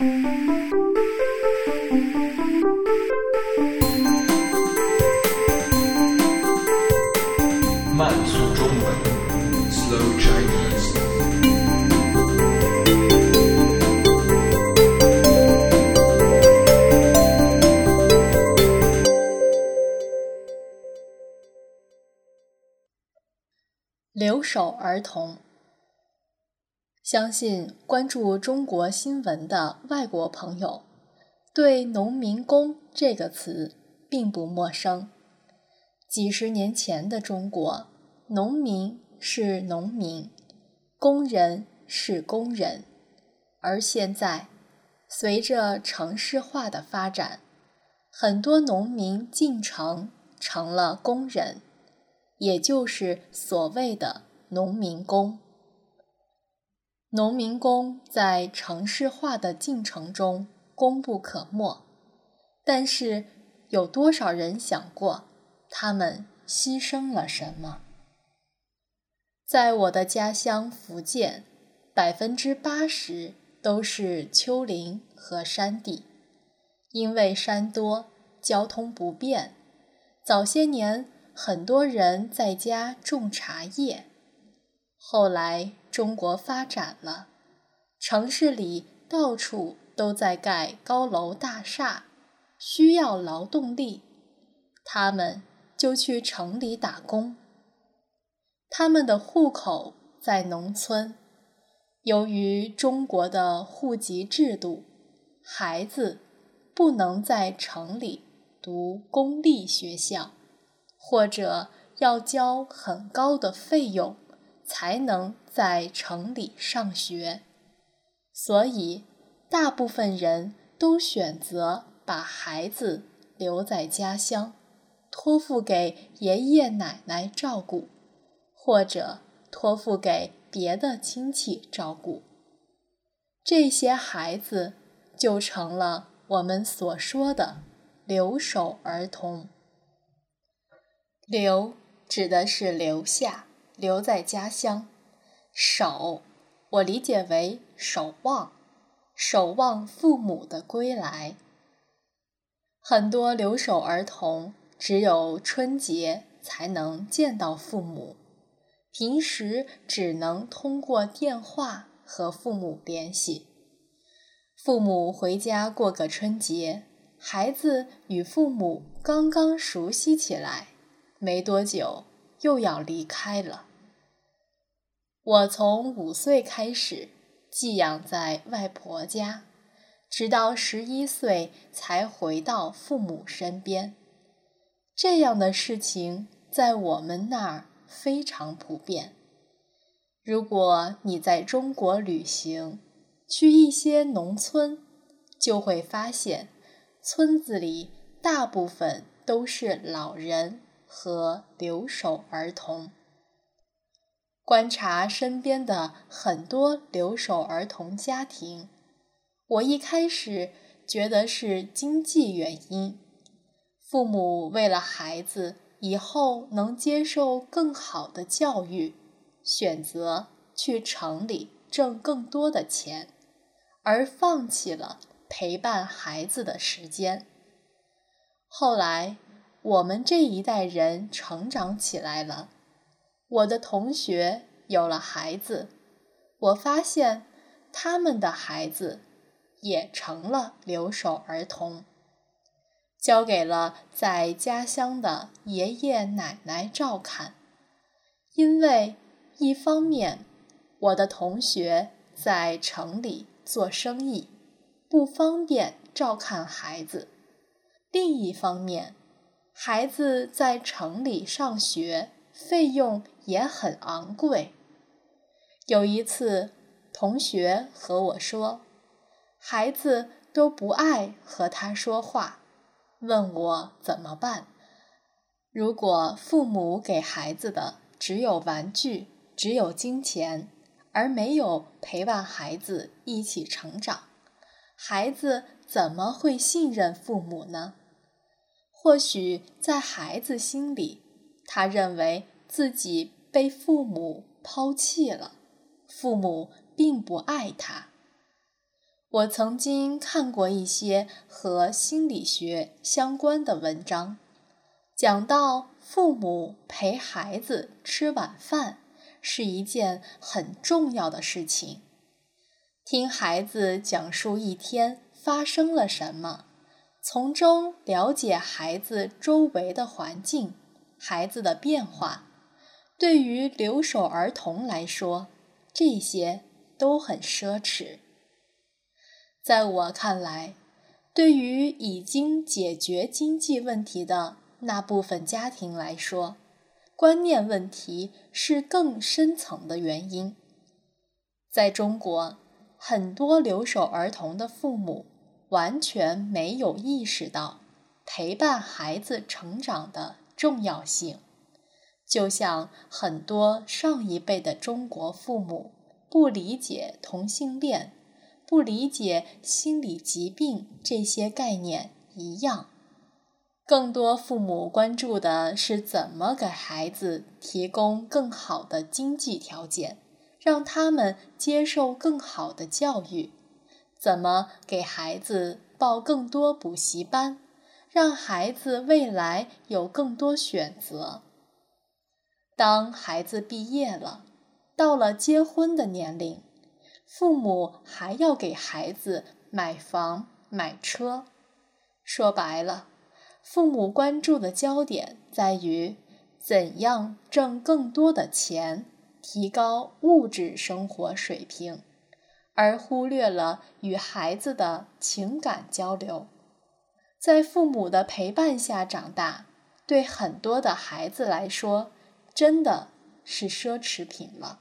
慢速中文，Slow Chinese。留守儿童。相信关注中国新闻的外国朋友，对“农民工”这个词并不陌生。几十年前的中国，农民是农民，工人是工人。而现在，随着城市化的发展，很多农民进城成了工人，也就是所谓的农民工。农民工在城市化的进程中功不可没，但是有多少人想过？他们牺牲了什么？在我的家乡福建，百分之八十都是丘陵和山地，因为山多，交通不便。早些年，很多人在家种茶叶。后来，中国发展了，城市里到处都在盖高楼大厦，需要劳动力，他们。就去城里打工。他们的户口在农村，由于中国的户籍制度，孩子不能在城里读公立学校，或者要交很高的费用才能在城里上学，所以大部分人都选择把孩子留在家乡。托付给爷爷奶奶照顾，或者托付给别的亲戚照顾，这些孩子就成了我们所说的留守儿童。留指的是留下，留在家乡；守，我理解为守望，守望父母的归来。很多留守儿童。只有春节才能见到父母，平时只能通过电话和父母联系。父母回家过个春节，孩子与父母刚刚熟悉起来，没多久又要离开了。我从五岁开始寄养在外婆家，直到十一岁才回到父母身边。这样的事情在我们那儿非常普遍。如果你在中国旅行，去一些农村，就会发现，村子里大部分都是老人和留守儿童。观察身边的很多留守儿童家庭，我一开始觉得是经济原因。父母为了孩子以后能接受更好的教育，选择去城里挣更多的钱，而放弃了陪伴孩子的时间。后来，我们这一代人成长起来了，我的同学有了孩子，我发现他们的孩子也成了留守儿童。交给了在家乡的爷爷奶奶照看，因为一方面我的同学在城里做生意，不方便照看孩子；另一方面，孩子在城里上学费用也很昂贵。有一次，同学和我说，孩子都不爱和他说话。问我怎么办？如果父母给孩子的只有玩具，只有金钱，而没有陪伴孩子一起成长，孩子怎么会信任父母呢？或许在孩子心里，他认为自己被父母抛弃了，父母并不爱他。我曾经看过一些和心理学相关的文章，讲到父母陪孩子吃晚饭是一件很重要的事情。听孩子讲述一天发生了什么，从中了解孩子周围的环境、孩子的变化，对于留守儿童来说，这些都很奢侈。在我看来，对于已经解决经济问题的那部分家庭来说，观念问题是更深层的原因。在中国，很多留守儿童的父母完全没有意识到陪伴孩子成长的重要性，就像很多上一辈的中国父母不理解同性恋。不理解心理疾病这些概念一样，更多父母关注的是怎么给孩子提供更好的经济条件，让他们接受更好的教育；怎么给孩子报更多补习班，让孩子未来有更多选择。当孩子毕业了，到了结婚的年龄。父母还要给孩子买房买车，说白了，父母关注的焦点在于怎样挣更多的钱，提高物质生活水平，而忽略了与孩子的情感交流。在父母的陪伴下长大，对很多的孩子来说，真的是奢侈品了。